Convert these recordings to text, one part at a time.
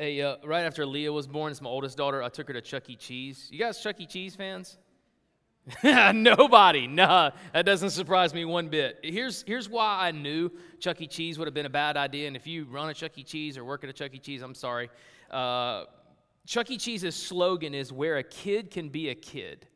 Hey, uh, right after Leah was born, it's my oldest daughter. I took her to Chuck E. Cheese. You guys Chuck E. Cheese fans? Nobody. Nah, that doesn't surprise me one bit. Here's, here's why I knew Chuck E. Cheese would have been a bad idea. And if you run a Chuck E. Cheese or work at a Chuck E. Cheese, I'm sorry. Uh, Chuck E. Cheese's slogan is where a kid can be a kid.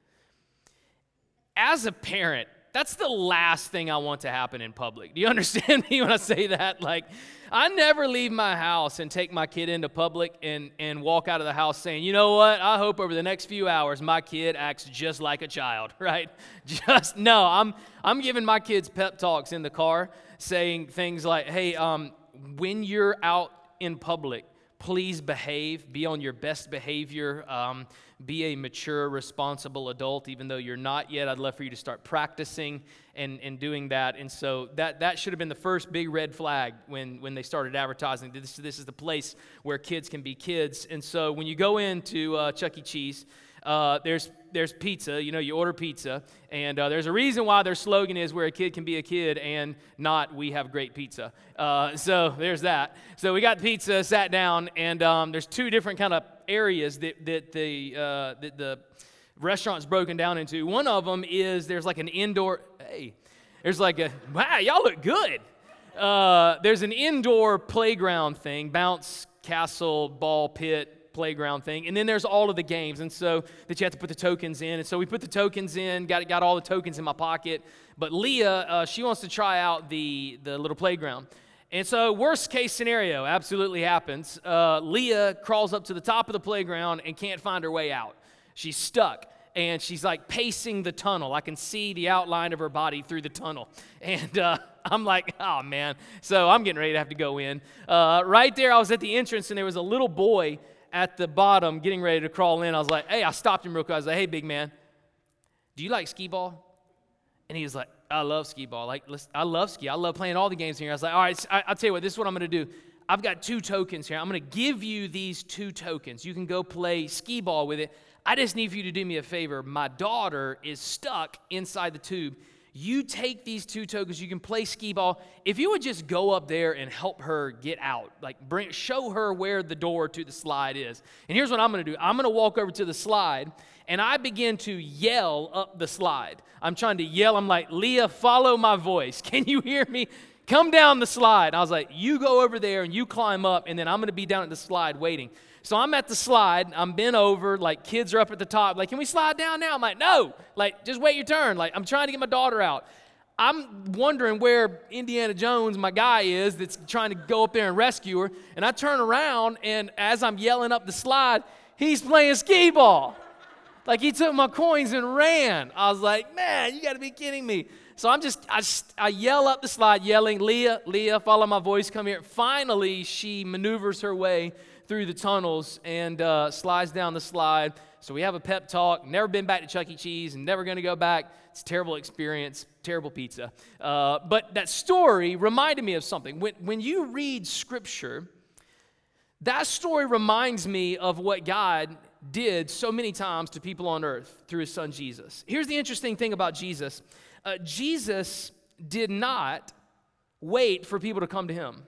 As a parent, that's the last thing I want to happen in public. Do you understand me when I say that? Like, I never leave my house and take my kid into public and, and walk out of the house saying, you know what? I hope over the next few hours my kid acts just like a child, right? Just, no, I'm, I'm giving my kids pep talks in the car saying things like, hey, um, when you're out in public, please behave, be on your best behavior, um, be a mature, responsible adult, even though you're not yet. I'd love for you to start practicing and, and doing that. And so that, that should have been the first big red flag when, when they started advertising. This, this is the place where kids can be kids. And so when you go into uh, Chuck E. Cheese, uh, there's there's pizza. You know, you order pizza, and uh, there's a reason why their slogan is "Where a kid can be a kid," and not "We have great pizza." Uh, so there's that. So we got pizza, sat down, and um, there's two different kind of areas that that the uh, that the restaurant's broken down into. One of them is there's like an indoor. Hey, there's like a wow, y'all look good. Uh, there's an indoor playground thing, bounce castle, ball pit, playground thing. And then there's all of the games, and so that you have to put the tokens in. And so we put the tokens in, got, got all the tokens in my pocket. But Leah, uh, she wants to try out the, the little playground. And so, worst case scenario absolutely happens. Uh, Leah crawls up to the top of the playground and can't find her way out. She's stuck and she's like pacing the tunnel. I can see the outline of her body through the tunnel. And uh, I'm like, oh man. So I'm getting ready to have to go in. Uh, right there, I was at the entrance and there was a little boy at the bottom getting ready to crawl in. I was like, hey, I stopped him real quick. I was like, hey, big man, do you like skee ball? And he was like, I love skee ball. Like, I love ski. I love playing all the games here. I was like, all right, I, will tell you what, this is what I'm going to do. I've got two tokens here. I'm going to give you these two tokens. You can go play skee ball with it. I just need for you to do me a favor. My daughter is stuck inside the tube you take these two tokens, you can play skee ball. If you would just go up there and help her get out, like bring, show her where the door to the slide is. And here's what I'm gonna do I'm gonna walk over to the slide and I begin to yell up the slide. I'm trying to yell, I'm like, Leah, follow my voice. Can you hear me? Come down the slide. I was like, you go over there and you climb up, and then I'm gonna be down at the slide waiting. So I'm at the slide, I'm bent over, like kids are up at the top, like, can we slide down now? I'm like, no, like, just wait your turn. Like, I'm trying to get my daughter out. I'm wondering where Indiana Jones, my guy, is that's trying to go up there and rescue her. And I turn around, and as I'm yelling up the slide, he's playing skee ball. Like he took my coins and ran. I was like, man, you got to be kidding me. So I'm just I, I yell up the slide, yelling, Leah, Leah, follow my voice, come here. Finally, she maneuvers her way through the tunnels and uh, slides down the slide. So we have a pep talk. Never been back to Chuck E. Cheese and never going to go back. It's a terrible experience, terrible pizza. Uh, but that story reminded me of something. When, when you read scripture, that story reminds me of what God did so many times to people on earth through his son Jesus. Here's the interesting thing about Jesus uh, Jesus did not wait for people to come to him.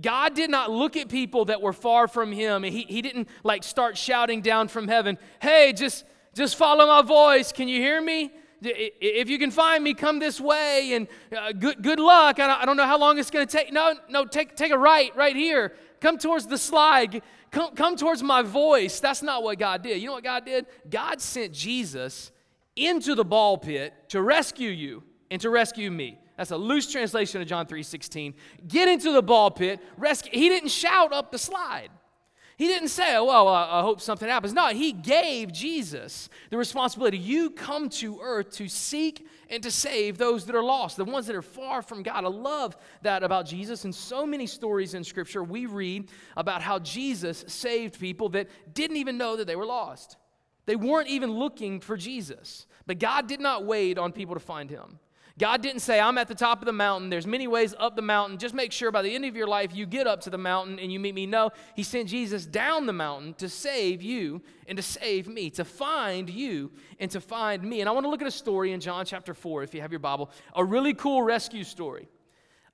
God did not look at people that were far from him. He, he didn't like start shouting down from heaven, hey, just, just follow my voice. Can you hear me? If you can find me, come this way and uh, good, good luck. I don't know how long it's going to take. No, no, take, take a right, right here. Come towards the slide. Come, come towards my voice. That's not what God did. You know what God did? God sent Jesus into the ball pit to rescue you and to rescue me. That's a loose translation of John 3:16. Get into the ball pit, rescue. He didn't shout up the slide. He didn't say, oh, well, I hope something happens. No, he gave Jesus the responsibility. You come to earth to seek and to save those that are lost, the ones that are far from God. I love that about Jesus. In so many stories in Scripture, we read about how Jesus saved people that didn't even know that they were lost. They weren't even looking for Jesus. But God did not wait on people to find him. God didn't say, I'm at the top of the mountain. There's many ways up the mountain. Just make sure by the end of your life you get up to the mountain and you meet me. No, He sent Jesus down the mountain to save you and to save me, to find you and to find me. And I want to look at a story in John chapter 4, if you have your Bible, a really cool rescue story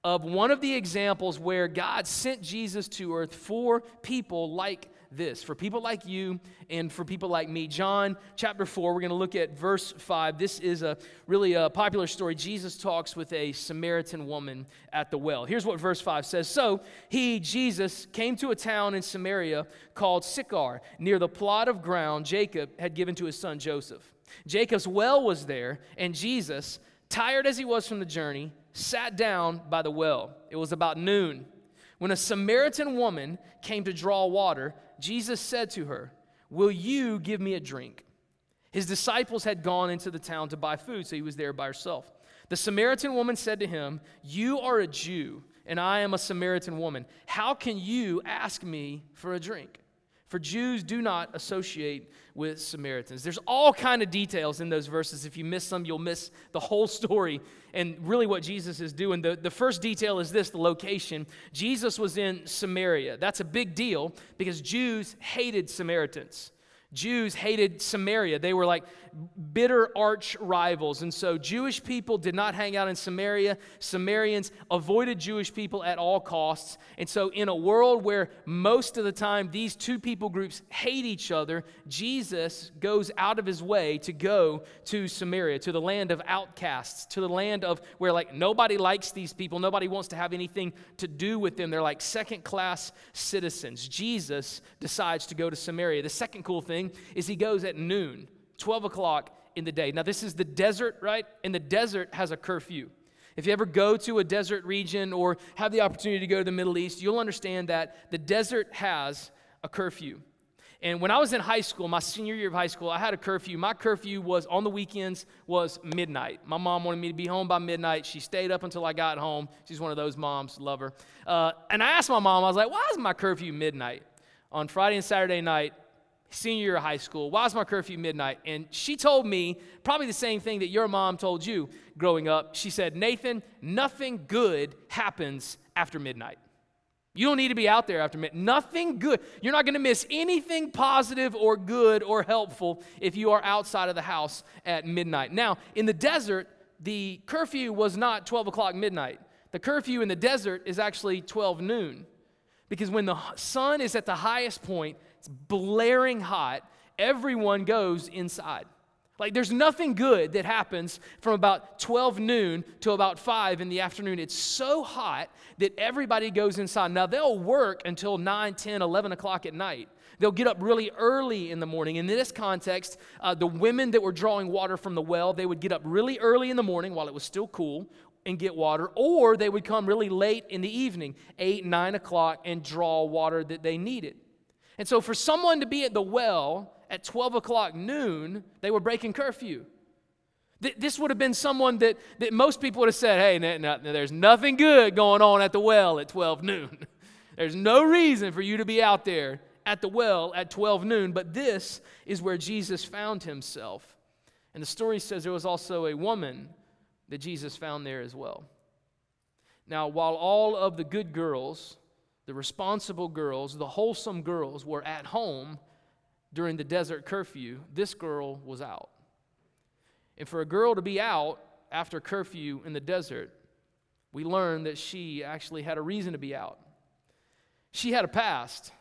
of one of the examples where God sent Jesus to earth for people like this for people like you and for people like me. John chapter 4, we're going to look at verse 5. This is a really a popular story. Jesus talks with a Samaritan woman at the well. Here's what verse 5 says So he, Jesus, came to a town in Samaria called Sychar, near the plot of ground Jacob had given to his son Joseph. Jacob's well was there, and Jesus, tired as he was from the journey, sat down by the well. It was about noon. When a Samaritan woman came to draw water, Jesus said to her, Will you give me a drink? His disciples had gone into the town to buy food, so he was there by herself. The Samaritan woman said to him, You are a Jew, and I am a Samaritan woman. How can you ask me for a drink? For Jews do not associate with Samaritans. There's all kind of details in those verses. If you miss some, you'll miss the whole story and really what Jesus is doing. The, the first detail is this the location. Jesus was in Samaria. That's a big deal because Jews hated Samaritans. Jews hated Samaria. They were like bitter arch rivals. And so Jewish people did not hang out in Samaria. Samaritans avoided Jewish people at all costs. And so, in a world where most of the time these two people groups hate each other, Jesus goes out of his way to go to Samaria, to the land of outcasts, to the land of where like nobody likes these people, nobody wants to have anything to do with them. They're like second class citizens. Jesus decides to go to Samaria. The second cool thing is he goes at noon. 12 o'clock in the day. Now, this is the desert, right? And the desert has a curfew. If you ever go to a desert region or have the opportunity to go to the Middle East, you'll understand that the desert has a curfew. And when I was in high school, my senior year of high school, I had a curfew. My curfew was on the weekends was midnight. My mom wanted me to be home by midnight. She stayed up until I got home. She's one of those moms, love her. Uh, and I asked my mom, I was like, why is my curfew midnight? On Friday and Saturday night, senior year of high school. Why is my curfew midnight? And she told me probably the same thing that your mom told you growing up. She said, Nathan, nothing good happens after midnight. You don't need to be out there after midnight. Nothing good. You're not going to miss anything positive or good or helpful if you are outside of the house at midnight. Now, in the desert, the curfew was not 12 o'clock midnight. The curfew in the desert is actually 12 noon. Because when the sun is at the highest point, it's blaring hot. Everyone goes inside. Like there's nothing good that happens from about 12 noon to about 5 in the afternoon. It's so hot that everybody goes inside. Now they'll work until 9, 10, 11 o'clock at night. They'll get up really early in the morning. In this context, uh, the women that were drawing water from the well, they would get up really early in the morning while it was still cool and get water, or they would come really late in the evening, 8, 9 o'clock, and draw water that they needed. And so, for someone to be at the well at 12 o'clock noon, they were breaking curfew. This would have been someone that, that most people would have said, hey, there's nothing good going on at the well at 12 noon. There's no reason for you to be out there at the well at 12 noon. But this is where Jesus found himself. And the story says there was also a woman that Jesus found there as well. Now, while all of the good girls the responsible girls, the wholesome girls, were at home during the desert curfew. This girl was out. And for a girl to be out after curfew in the desert, we learn that she actually had a reason to be out. She had a past.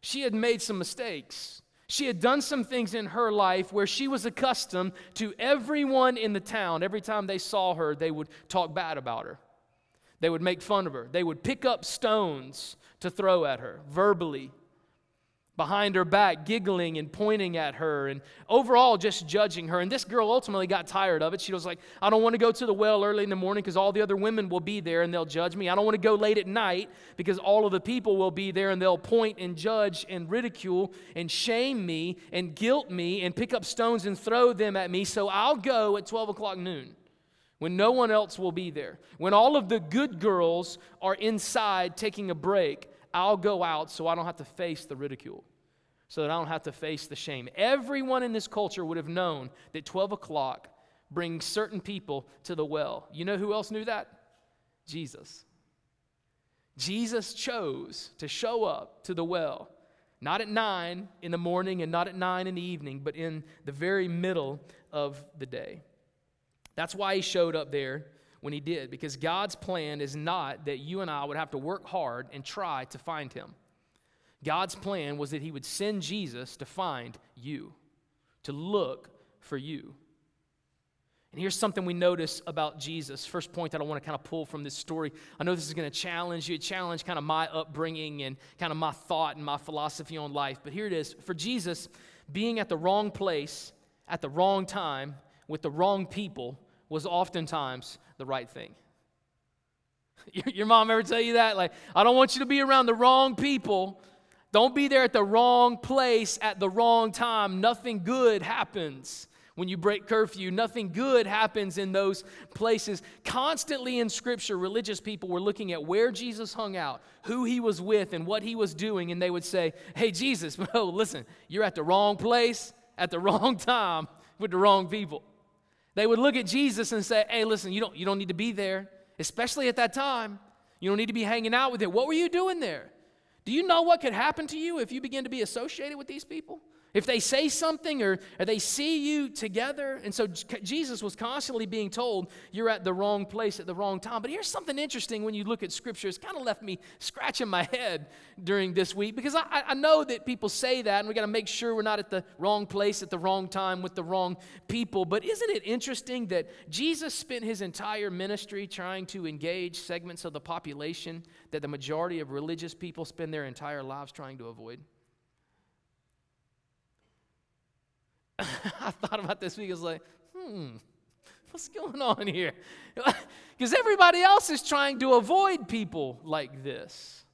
She had made some mistakes. She had done some things in her life where she was accustomed to everyone in the town, every time they saw her, they would talk bad about her. They would make fun of her. They would pick up stones to throw at her verbally. behind her back, giggling and pointing at her, and overall just judging her. And this girl ultimately got tired of it. She was like, I don't want to go to the well early in the morning because all the other women will be there and they'll judge me. I don't want to go late at night because all of the people will be there and they'll point and judge and ridicule and shame me and guilt me and pick up stones and throw them at me. So I'll go at 12 o'clock noon when no one else will be there. When all of the good girls are inside taking a break, I'll go out so I don't have to face the ridicule so that I don't have to face the shame. Everyone in this culture would have known that 12 o'clock brings certain people to the well. You know who else knew that? Jesus. Jesus chose to show up to the well, not at 9 in the morning and not at 9 in the evening, but in the very middle of the day. That's why he showed up there when he did, because God's plan is not that you and I would have to work hard and try to find him. God's plan was that He would send Jesus to find you, to look for you. And here's something we notice about Jesus. First point that I want to kind of pull from this story. I know this is going to challenge you, challenge kind of my upbringing and kind of my thought and my philosophy on life. But here it is. For Jesus, being at the wrong place at the wrong time with the wrong people was oftentimes the right thing. Your mom ever tell you that? Like, I don't want you to be around the wrong people don't be there at the wrong place at the wrong time. Nothing good happens when you break curfew. Nothing good happens in those places. Constantly in Scripture, religious people were looking at where Jesus hung out, who he was with, and what he was doing, and they would say, Hey, Jesus, oh, listen, you're at the wrong place at the wrong time with the wrong people. They would look at Jesus and say, Hey, listen, you don't, you don't need to be there, especially at that time. You don't need to be hanging out with it. What were you doing there? Do you know what could happen to you if you begin to be associated with these people? If they say something or, or they see you together. And so Jesus was constantly being told, you're at the wrong place at the wrong time. But here's something interesting when you look at Scripture. It's kind of left me scratching my head during this week because I, I know that people say that and we got to make sure we're not at the wrong place at the wrong time with the wrong people. But isn't it interesting that Jesus spent his entire ministry trying to engage segments of the population that the majority of religious people spend their entire lives trying to avoid? I thought about this week. I was like, hmm, what's going on here? Because everybody else is trying to avoid people like this.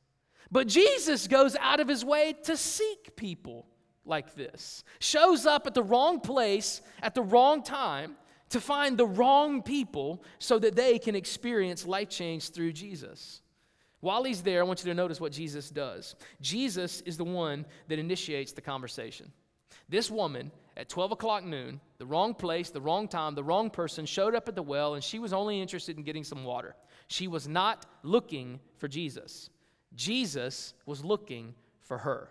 But Jesus goes out of his way to seek people like this, shows up at the wrong place at the wrong time to find the wrong people so that they can experience life change through Jesus. While he's there, I want you to notice what Jesus does. Jesus is the one that initiates the conversation. This woman at 12 o'clock noon, the wrong place, the wrong time, the wrong person showed up at the well, and she was only interested in getting some water. She was not looking for Jesus. Jesus was looking for her.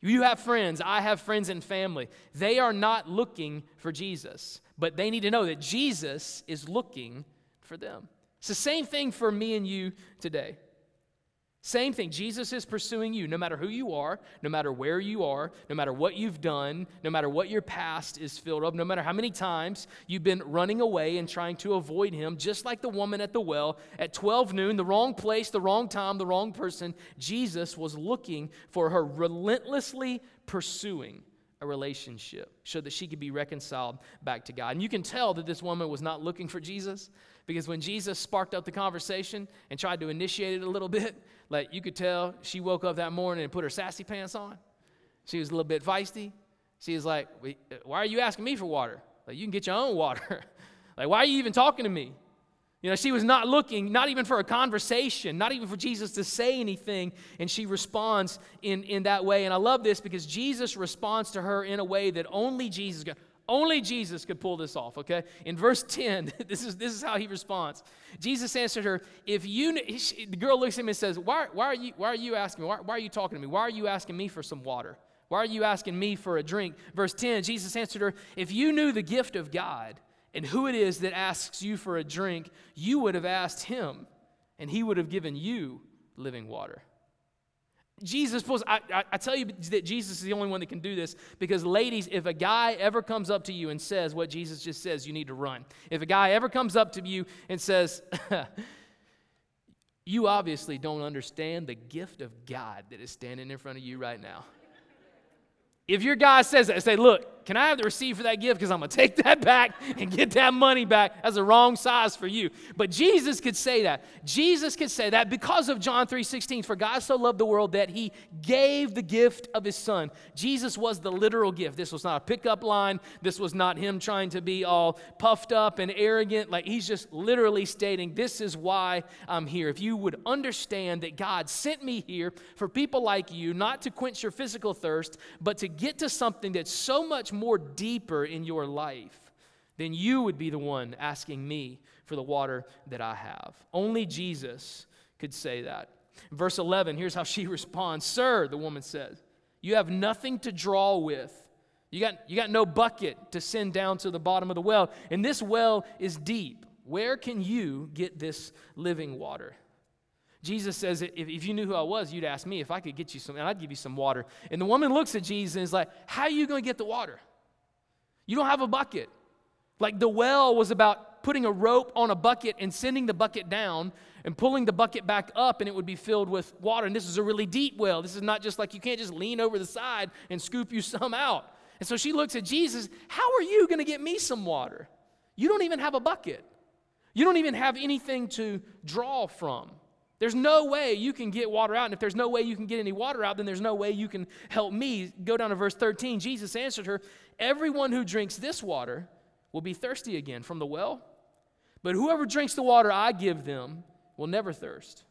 You have friends, I have friends and family. They are not looking for Jesus, but they need to know that Jesus is looking for them. It's the same thing for me and you today. Same thing. Jesus is pursuing you no matter who you are, no matter where you are, no matter what you've done, no matter what your past is filled of, no matter how many times you've been running away and trying to avoid him, just like the woman at the well at 12 noon, the wrong place, the wrong time, the wrong person. Jesus was looking for her, relentlessly pursuing a relationship so that she could be reconciled back to God. And you can tell that this woman was not looking for Jesus because when Jesus sparked up the conversation and tried to initiate it a little bit, like you could tell she woke up that morning and put her sassy pants on. She was a little bit feisty. She was like, uh, Why are you asking me for water? Like, you can get your own water. like, why are you even talking to me? You know, she was not looking, not even for a conversation, not even for Jesus to say anything, and she responds in, in that way. And I love this because Jesus responds to her in a way that only Jesus can. Only Jesus could pull this off, okay? In verse 10, this is, this is how he responds. Jesus answered her, If you, the girl looks at him and says, Why, why, are, you, why are you asking me? Why, why are you talking to me? Why are you asking me for some water? Why are you asking me for a drink? Verse 10, Jesus answered her, If you knew the gift of God and who it is that asks you for a drink, you would have asked him, and he would have given you living water. Jesus I, I, I, tell you that Jesus is the only one that can do this because, ladies, if a guy ever comes up to you and says what Jesus just says, you need to run. If a guy ever comes up to you and says, you obviously don't understand the gift of God that is standing in front of you right now. If your guy says that, say, look, can I have the receipt for that gift? Because I'm going to take that back and get that money back. That's the wrong size for you. But Jesus could say that. Jesus could say that because of John 3.16. For God so loved the world that he gave the gift of his son. Jesus was the literal gift. This was not a pickup line. This was not him trying to be all puffed up and arrogant. Like he's just literally stating, this is why I'm here. If you would understand that God sent me here for people like you, not to quench your physical thirst, but to get to something that's so much more deeper in your life, then you would be the one asking me for the water that I have. Only Jesus could say that. verse 11, here's how she responds Sir, the woman says, you have nothing to draw with. You got, you got no bucket to send down to the bottom of the well, and this well is deep. Where can you get this living water? Jesus says, if, if you knew who I was, you'd ask me if I could get you some, and I'd give you some water. And the woman looks at Jesus and is like, How are you going to get the water? You don't have a bucket. Like the well was about putting a rope on a bucket and sending the bucket down and pulling the bucket back up, and it would be filled with water. And this is a really deep well. This is not just like you can't just lean over the side and scoop you some out. And so she looks at Jesus, How are you going to get me some water? You don't even have a bucket. You don't even have anything to draw from. There's no way you can get water out. And if there's no way you can get any water out, then there's no way you can help me. Go down to verse 13. Jesus answered her, Everyone who drinks this water will be thirsty again from the well. But whoever drinks the water I give them will never thirst.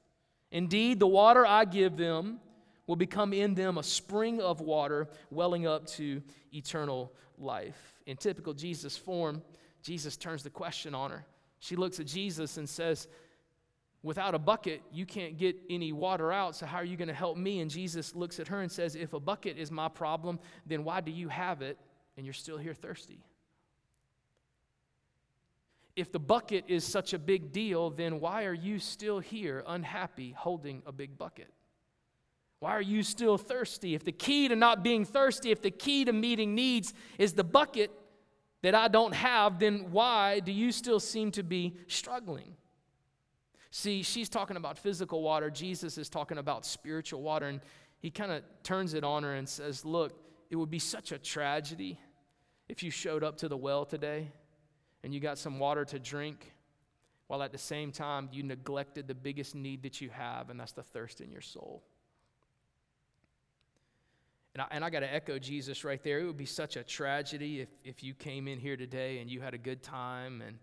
Indeed, the water I give them will become in them a spring of water welling up to eternal life. In typical Jesus form, Jesus turns the question on her. She looks at Jesus and says, Without a bucket, you can't get any water out, so how are you going to help me? And Jesus looks at her and says, If a bucket is my problem, then why do you have it and you're still here thirsty? If the bucket is such a big deal, then why are you still here unhappy holding a big bucket? Why are you still thirsty? If the key to not being thirsty, if the key to meeting needs is the bucket that I don't have, then why do you still seem to be struggling? See, she's talking about physical water, Jesus is talking about spiritual water, and he kind of turns it on her and says, Look, it would be such a tragedy if you showed up to the well today and you got some water to drink, while at the same time you neglected the biggest need that you have, and that's the thirst in your soul. And I, and I got to echo Jesus right there. It would be such a tragedy if, if you came in here today and you had a good time and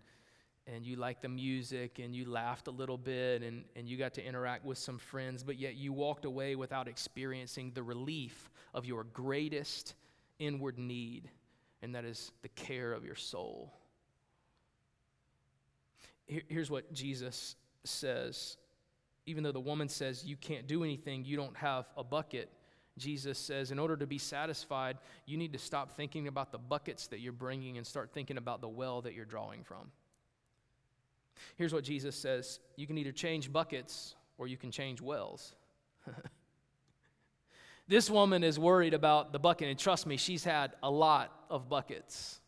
and you liked the music and you laughed a little bit and, and you got to interact with some friends, but yet you walked away without experiencing the relief of your greatest inward need, and that is the care of your soul. Here, here's what Jesus says. Even though the woman says, You can't do anything, you don't have a bucket. Jesus says, in order to be satisfied, you need to stop thinking about the buckets that you're bringing and start thinking about the well that you're drawing from. Here's what Jesus says you can either change buckets or you can change wells. this woman is worried about the bucket, and trust me, she's had a lot of buckets.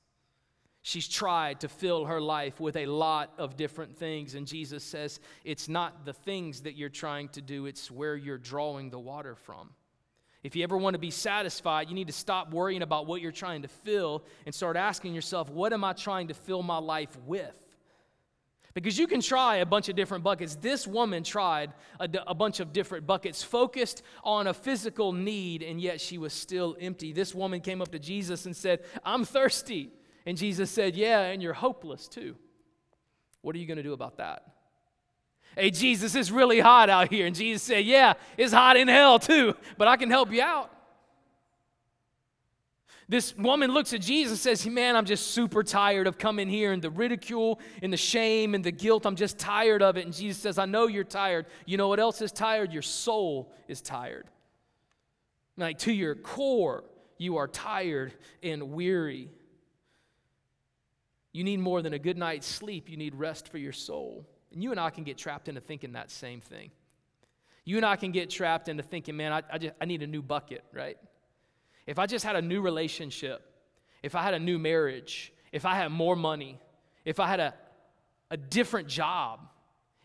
She's tried to fill her life with a lot of different things, and Jesus says it's not the things that you're trying to do, it's where you're drawing the water from. If you ever want to be satisfied, you need to stop worrying about what you're trying to fill and start asking yourself, what am I trying to fill my life with? Because you can try a bunch of different buckets. This woman tried a, a, bunch of different buckets, focused on a physical need, and yet she was still empty. This woman came up to Jesus and said, I'm thirsty. And Jesus said, Yeah, and you're hopeless too. What are you going to do about that? Hey, Jesus, it's really hot out here. And Jesus said, Yeah, it's hot in hell too, but I can help you out. This woman looks at Jesus and says, Man, I'm just super tired of coming here and the ridicule and the shame and the guilt. I'm just tired of it. And Jesus says, I know you're tired. You know what else is tired? Your soul is tired. Like to your core, you are tired and weary. You need more than a good night's sleep, you need rest for your soul. And you and I can get trapped into thinking that same thing. You and I can get trapped into thinking, man, I, I, just, I need a new bucket, right? If I just had a new relationship, if I had a new marriage, if I had more money, if I had a, a different job,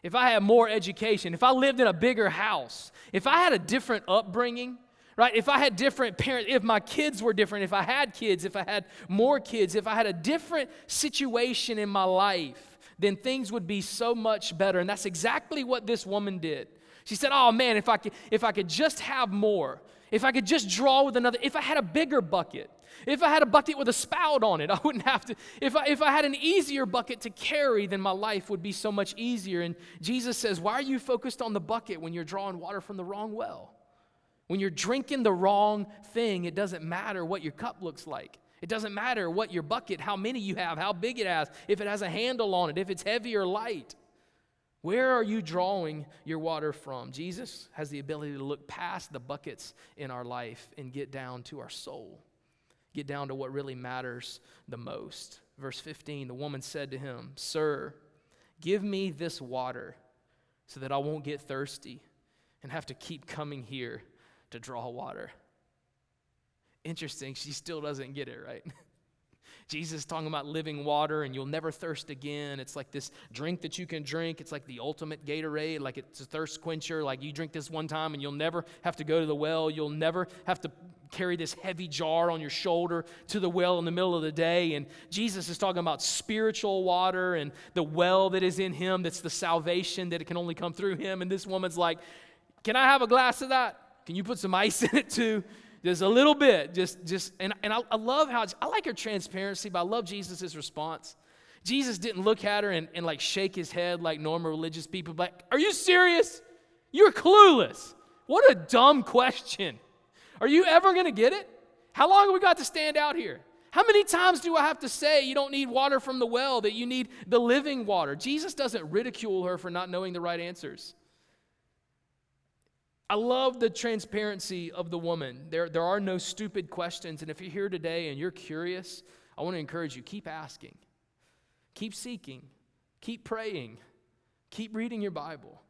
if I had more education, if I lived in a bigger house, if I had a different upbringing, right? If I had different parents, if my kids were different, if I had kids, if I had more kids, if I had a different situation in my life, then things would be so much better. And that's exactly what this woman did. She said, Oh man, if I could, if I could just have more, if I could just draw with another, if I had a bigger bucket, if I had a bucket with a spout on it, I wouldn't have to. If I, if I had an easier bucket to carry, then my life would be so much easier. And Jesus says, Why are you focused on the bucket when you're drawing water from the wrong well? When you're drinking the wrong thing, it doesn't matter what your cup looks like. It doesn't matter what your bucket, how many you have, how big it has, if it has a handle on it, if it's heavy or light. Where are you drawing your water from? Jesus has the ability to look past the buckets in our life and get down to our soul, get down to what really matters the most. Verse 15 the woman said to him, Sir, give me this water so that I won't get thirsty and have to keep coming here to draw water. Interesting, she still doesn't get it, right? Jesus is talking about living water and you'll never thirst again. It's like this drink that you can drink. It's like the ultimate Gatorade, like it's a thirst quencher. Like you drink this one time and you'll never have to go to the well. You'll never have to carry this heavy jar on your shoulder to the well in the middle of the day. And Jesus is talking about spiritual water and the well that is in him that's the salvation that it can only come through him. And this woman's like, Can I have a glass of that? Can you put some ice in it too? Just a little bit. Just, just, and, and I, I love how, I like her transparency, but I love Jesus' response. Jesus didn't look at her and, and like shake his head like normal religious people, but are you serious? You're clueless. What a dumb question. Are you ever going to get it? How long have we got to stand out here? How many times do I have to say you don't need water from the well, that you need the living water? Jesus doesn't ridicule her for not knowing the right answers. I love the transparency of the woman. There, there are no stupid questions. And if you're here today and you're curious, I want to encourage you keep asking, keep seeking, keep praying, keep reading your Bible.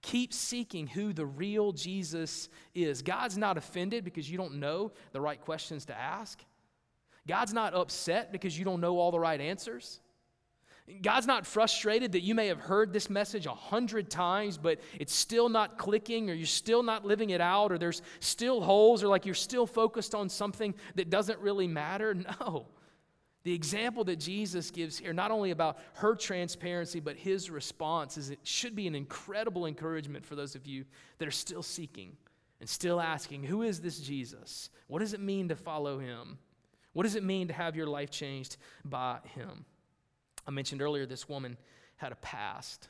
Keep seeking who the real Jesus is. God's not offended because you don't know the right questions to ask. God's not upset because you don't know all the right answers. God's not frustrated that you may have heard this message a hundred times, but it's still not clicking, or you're still not living it out, or there's still holes, or like you're still focused on something that doesn't really matter. No. The example that Jesus gives here, not only about her transparency, but his response, is it should be an incredible encouragement for those of you that are still seeking and still asking, Who is this Jesus? What does it mean to follow him? What does it mean to have your life changed by him? I mentioned earlier this woman had a past.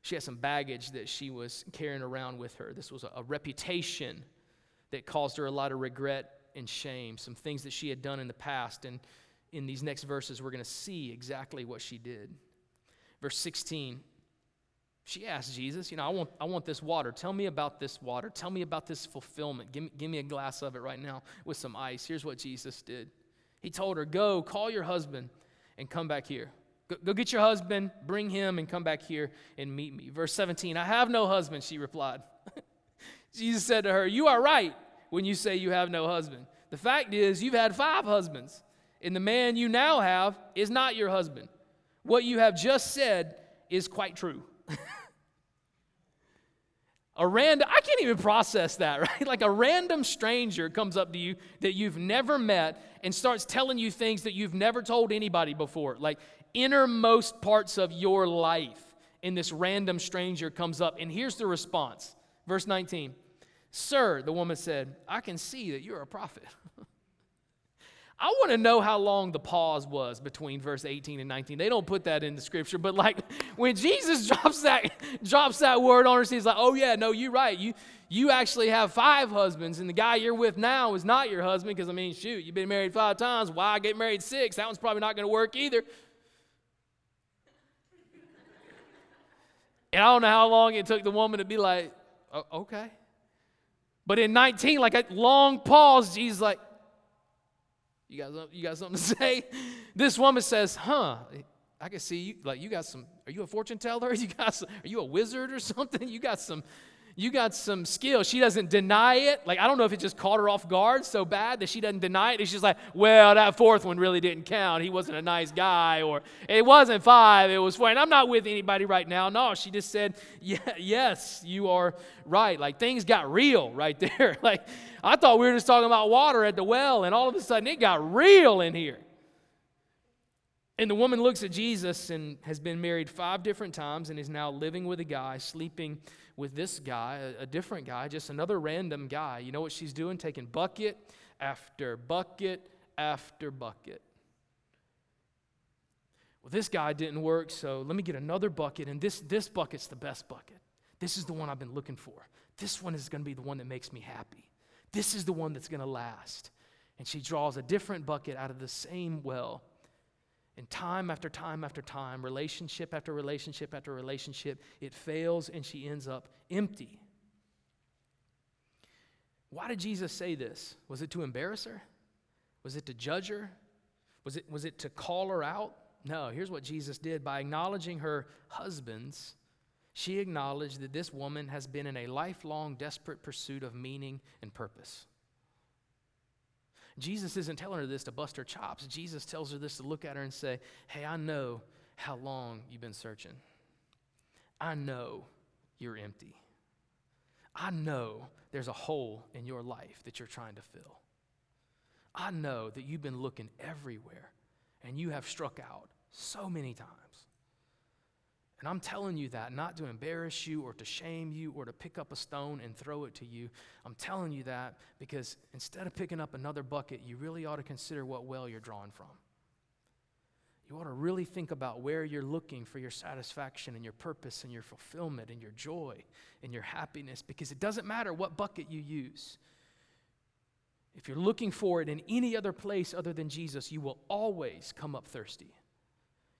She had some baggage that she was carrying around with her. This was a, a reputation that caused her a lot of regret and shame, some things that she had done in the past. And in these next verses, we're going to see exactly what she did. Verse 16, she asked Jesus, You know, I want, I want this water. Tell me about this water. Tell me about this fulfillment. Give me, give me a glass of it right now with some ice. Here's what Jesus did He told her, Go, call your husband and come back here. Go, go get your husband, bring him, and come back here and meet me. Verse 17 I have no husband, she replied. Jesus said to her, You are right when you say you have no husband. The fact is, you've had five husbands, and the man you now have is not your husband. What you have just said is quite true. a random, I can't even process that, right? Like a random stranger comes up to you that you've never met and starts telling you things that you've never told anybody before. Like innermost parts of your life. And this random stranger comes up, and here's the response. Verse 19 Sir, the woman said, I can see that you're a prophet. I want to know how long the pause was between verse 18 and 19. They don't put that in the scripture, but like when Jesus drops that drops that word on her, he's like, "Oh yeah, no, you're right. You you actually have five husbands, and the guy you're with now is not your husband because I mean, shoot, you've been married five times. Why get married six? That one's probably not going to work either." And I don't know how long it took the woman to be like, oh, okay. But in 19, like a long pause, Jesus like, you got, you got something to say? This woman says, huh, I can see you, like you got some, are you a fortune teller? You got some, are you a wizard or something? You got some, you got some skill. She doesn't deny it. Like, I don't know if it just caught her off guard so bad that she doesn't deny it. It's just like, well, that fourth one really didn't count. He wasn't a nice guy, or it wasn't five, it was four. And I'm not with anybody right now. No, she just said, yeah, yes, you are right. Like, things got real right there. like, I thought we were just talking about water at the well, and all of a sudden it got real in here. And the woman looks at Jesus and has been married five different times and is now living with a guy, sleeping with this guy, a, different guy, just another random guy. You know what she's doing? Taking bucket after bucket after bucket. Well, this guy didn't work, so let me get another bucket, and this, this bucket's the best bucket. This is the one I've been looking for. This one is going to be the one that makes me happy. This is the one that's going to last. And she draws a different bucket out of the same well. And time after time after time, relationship after relationship after relationship, it fails and she ends up empty. Why did Jesus say this? Was it to embarrass her? Was it to judge her? Was it, was it to call her out? No, here's what Jesus did. By acknowledging her husbands, she acknowledged that this woman has been in a lifelong, desperate pursuit of meaning and purpose. Jesus isn't telling her this to bust her chops. Jesus tells her this to look at her and say, Hey, I know how long you've been searching. I know you're empty. I know there's a hole in your life that you're trying to fill. I know that you've been looking everywhere and you have struck out so many times. And I'm telling you that not to embarrass you or to shame you or to pick up a stone and throw it to you. I'm telling you that because instead of picking up another bucket, you really ought to consider what well you're drawing from. You ought to really think about where you're looking for your satisfaction and your purpose and your fulfillment and your joy and your happiness because it doesn't matter what bucket you use. If you're looking for it in any other place other than Jesus, you will always come up thirsty.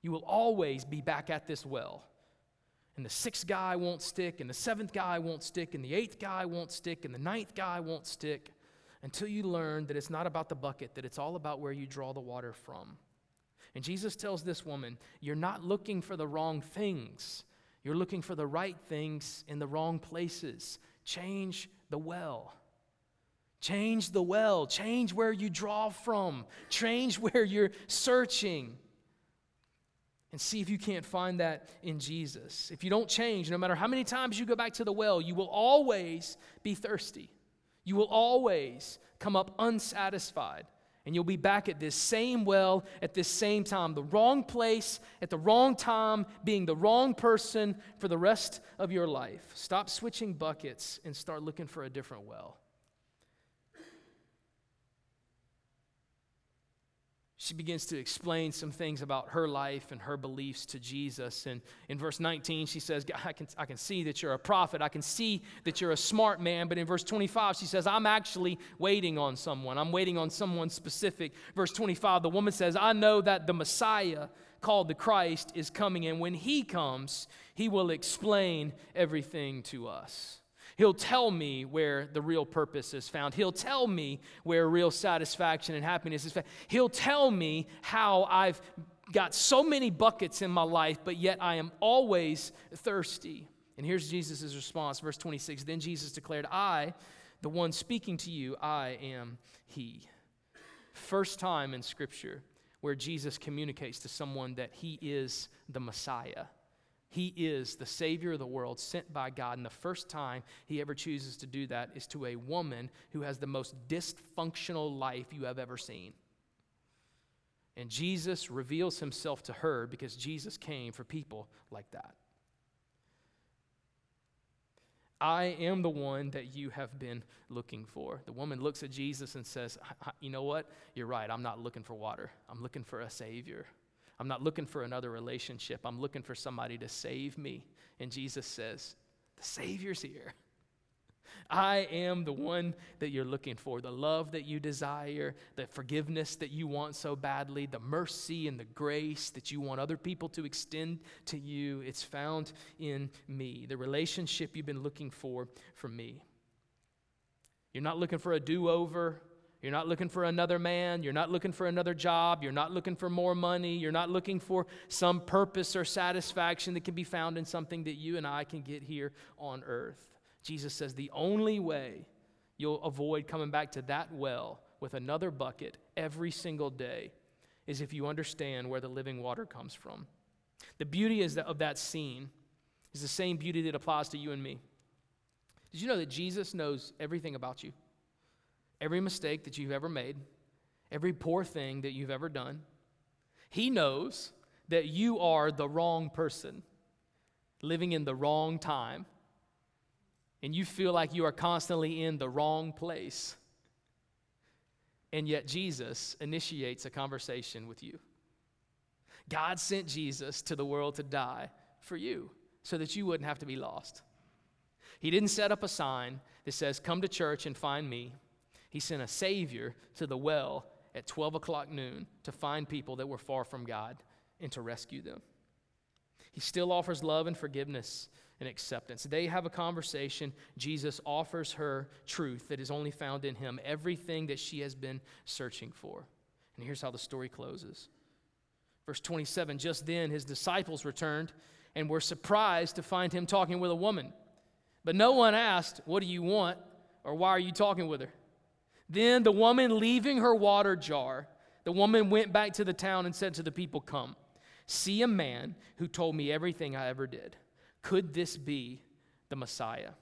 You will always be back at this well and the sixth guy won't stick, and the seventh guy won't stick, and the eighth guy won't stick, and the ninth guy won't stick until you learn that it's not about the bucket, that it's all about where you draw the water from. And Jesus tells this woman, You're not looking for the wrong things, you're looking for the right things in the wrong places. Change the well. Change the well. Change where you draw from. Change where you're searching and see if you can't find that in Jesus. If you don't change, no matter how many times you go back to the well, you will always be thirsty. You will always come up unsatisfied. And you'll be back at this same well at this same time, the wrong place at the wrong time, being the wrong person for the rest of your life. Stop switching buckets and start looking for a different well. She begins to explain some things about her life and her beliefs to Jesus. And in verse 19, she says, I can, I can see that you're a prophet. I can see that you're a smart man. But in verse 25, she says, I'm actually waiting on someone. I'm waiting on someone specific. Verse 25, the woman says, I know that the Messiah called the Christ is coming. And when he comes, he will explain everything to us. He'll tell me where the real purpose is found. He'll tell me where real satisfaction and happiness is found. He'll tell me how I've got so many buckets in my life, but yet I am always thirsty. And here's Jesus' response, verse 26. Then Jesus declared, I, the one speaking to you, I am He. First time in Scripture where Jesus communicates to someone that He is the Messiah. He is the Savior of the world, sent by God. And the first time he ever chooses to do that is to a woman who has the most dysfunctional life you have ever seen. And Jesus reveals himself to her because Jesus came for people like that. I am the one that you have been looking for. The woman looks at Jesus and says, You know what? You're right. I'm not looking for water, I'm looking for a Savior. I'm not looking for another relationship. I'm looking for somebody to save me. And Jesus says, The Savior's here. I am the one that you're looking for, the love that you desire, the forgiveness that you want so badly, the mercy and the grace that you want other people to extend to you. It's found in me, the relationship you've been looking for from me. You're not looking for a do over. You're not looking for another man. You're not looking for another job. You're not looking for more money. You're not looking for some purpose or satisfaction that can be found in something that you and I can get here on earth. Jesus says the only way you'll avoid coming back to that well with another bucket every single day is if you understand where the living water comes from. The beauty is that, of that scene is the same beauty that applies to you and me. Did you know that Jesus knows everything about you? Every mistake that you've ever made, every poor thing that you've ever done. He knows that you are the wrong person, living in the wrong time, and you feel like you are constantly in the wrong place. And yet, Jesus initiates a conversation with you. God sent Jesus to the world to die for you so that you wouldn't have to be lost. He didn't set up a sign that says, Come to church and find me. He sent a Savior to the well at 12 o'clock noon to find people that were far from God and to rescue them. He still offers love and forgiveness and acceptance. They have a conversation. Jesus offers her truth that is only found in him, everything that she has been searching for. And here's how the story closes. Verse 27 Just then his disciples returned and were surprised to find him talking with a woman. But no one asked, What do you want? or Why are you talking with her? Then the woman, leaving her water jar, the woman went back to the town and said to the people, Come, see a man who told me everything I ever did. Could this be the Messiah?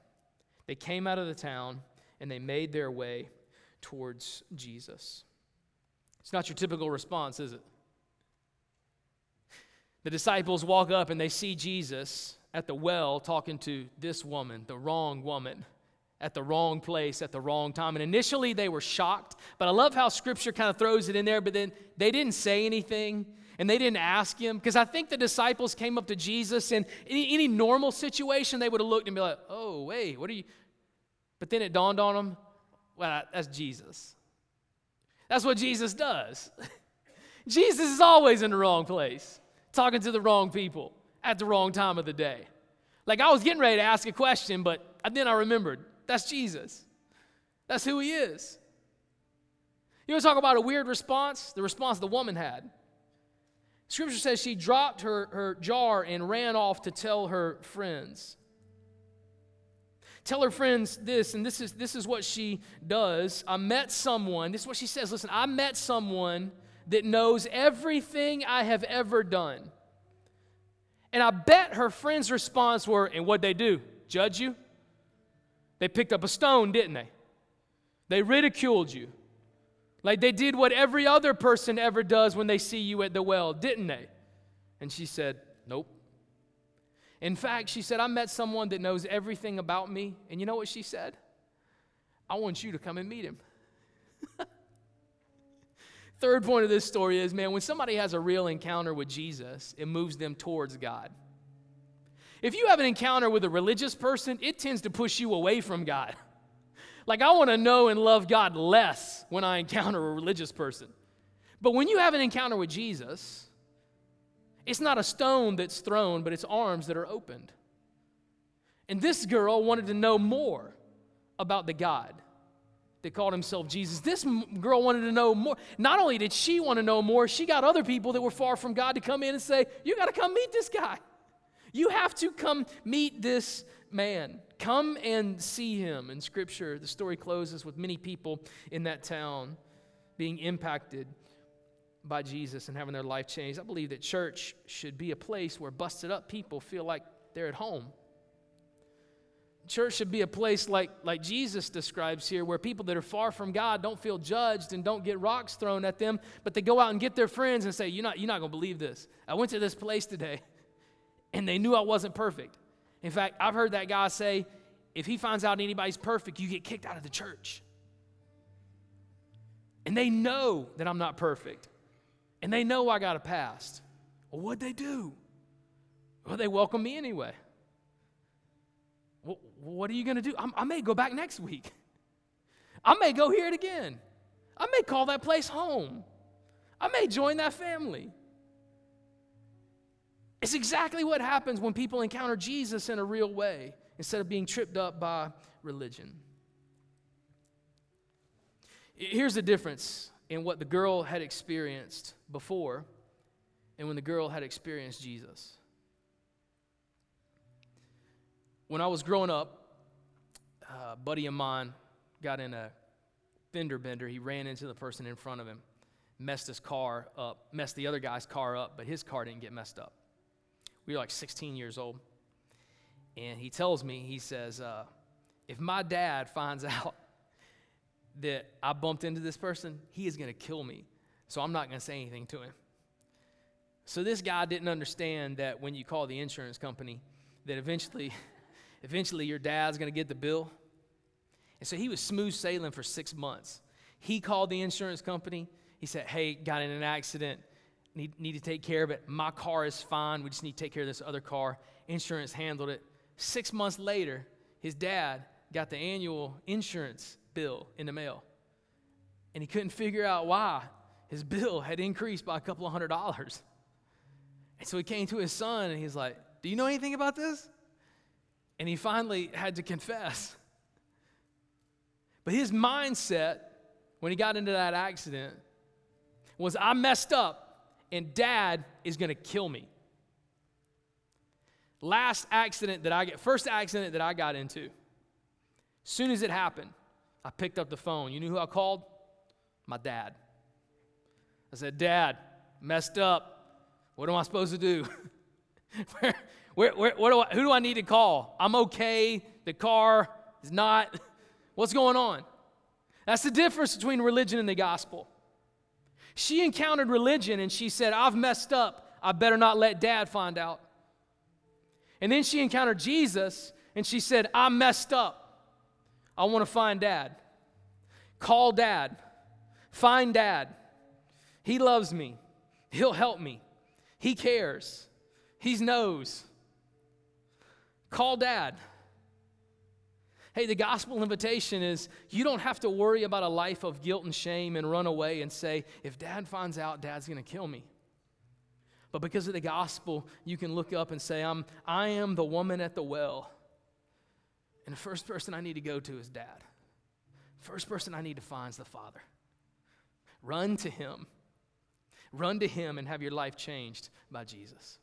They came out of the town and they made their way towards Jesus. It's not your typical response, is it? The disciples walk up and they see Jesus at the well talking to this woman, the wrong woman, at the wrong place at the wrong time. And initially they were shocked, but I love how scripture kind of throws it in there, but then they didn't say anything and they didn't ask him because I think the disciples came up to Jesus in any, any normal situation, they would have looked and be like, oh, wait, what are you? But then it dawned on them, well, that's Jesus. That's what Jesus does. Jesus is always in the wrong place, talking to the wrong people at the wrong time of the day. Like I was getting ready to ask a question, but then I remembered that's Jesus. That's who he is. You want to talk about a weird response? The response the woman had. Scripture says she dropped her, her jar and ran off to tell her friends. Tell her friends this, and this is, this is what she does. I met someone, this is what she says listen, I met someone that knows everything I have ever done. And I bet her friends' response were, and what'd they do? Judge you? They picked up a stone, didn't they? They ridiculed you. Like they did what every other person ever does when they see you at the well, didn't they? And she said, Nope. In fact, she said, I met someone that knows everything about me. And you know what she said? I want you to come and meet him. Third point of this story is man, when somebody has a real encounter with Jesus, it moves them towards God. If you have an encounter with a religious person, it tends to push you away from God. Like, I want to know and love God less when I encounter a religious person. But when you have an encounter with Jesus, it's not a stone that's thrown, but it's arms that are opened. And this girl wanted to know more about the God that called himself Jesus. This girl wanted to know more. Not only did she want to know more, she got other people that were far from God to come in and say, You got to come meet this guy. You have to come meet this man. Come and see him. In Scripture, the story closes with many people in that town being impacted by Jesus and having their life changed. I believe that church should be a place where busted up people feel like they're at home. Church should be a place like, like Jesus describes here, where people that are far from God don't feel judged and don't get rocks thrown at them, but they go out and get their friends and say, You're not, you're not going to believe this. I went to this place today and they knew I wasn't perfect. In fact, I've heard that guy say, if he finds out anybody's perfect, you get kicked out of the church. And they know that I'm not perfect. And they know I got a past. Well, what'd they do? Well, they welcome me anyway. Well, what are you going to do? I'm, I may go back next week. I may go hear it again. I may call that place home. I may join that family. It's exactly what happens when people encounter Jesus in a real way instead of being tripped up by religion. Here's the difference in what the girl had experienced before and when the girl had experienced Jesus. When I was growing up, a buddy of mine got in a fender bender. He ran into the person in front of him, messed his car up, messed the other guy's car up, but his car didn't get messed up. We were like 16 years old. And he tells me, he says, uh, if my dad finds out that I bumped into this person, he is going to kill me. So I'm not going to say anything to him. So this guy didn't understand that when you call the insurance company, that eventually, eventually your dad's going to get the bill. And so he was smooth sailing for six months. He called the insurance company. He said, Hey, got in an accident. Need, need to take care of it. My car is fine. We just need to take care of this other car. Insurance handled it. Six months later, his dad got the annual insurance bill in the mail. And he couldn't figure out why his bill had increased by a couple of hundred dollars. And so he came to his son and he's like, Do you know anything about this? And he finally had to confess. But his mindset when he got into that accident was, I messed up and dad is going to kill me. Last accident that I get, first accident that I got into, soon as it happened, I picked up the phone. You knew who I called? My dad. I said, Dad, messed up. What am I supposed to do? where, where, where, do I, who do I need to call? I'm okay. The car is not. What's going on? That's the difference between religion and the gospel. She encountered religion and she said, I've messed up. I better not let dad find out. And then she encountered Jesus and she said, I messed up. I want to find dad. Call dad. Find dad. He loves me. He'll help me. He cares. He knows. Call dad. Hey, the gospel invitation is you don't have to worry about a life of guilt and shame and run away and say, if dad finds out, dad's going to kill me. But because of the gospel, you can look up and say, I'm, I am the woman at the well. And the first person I need to go to is dad. First person I need to find is the father. Run to him. Run to him and have your life changed by Jesus.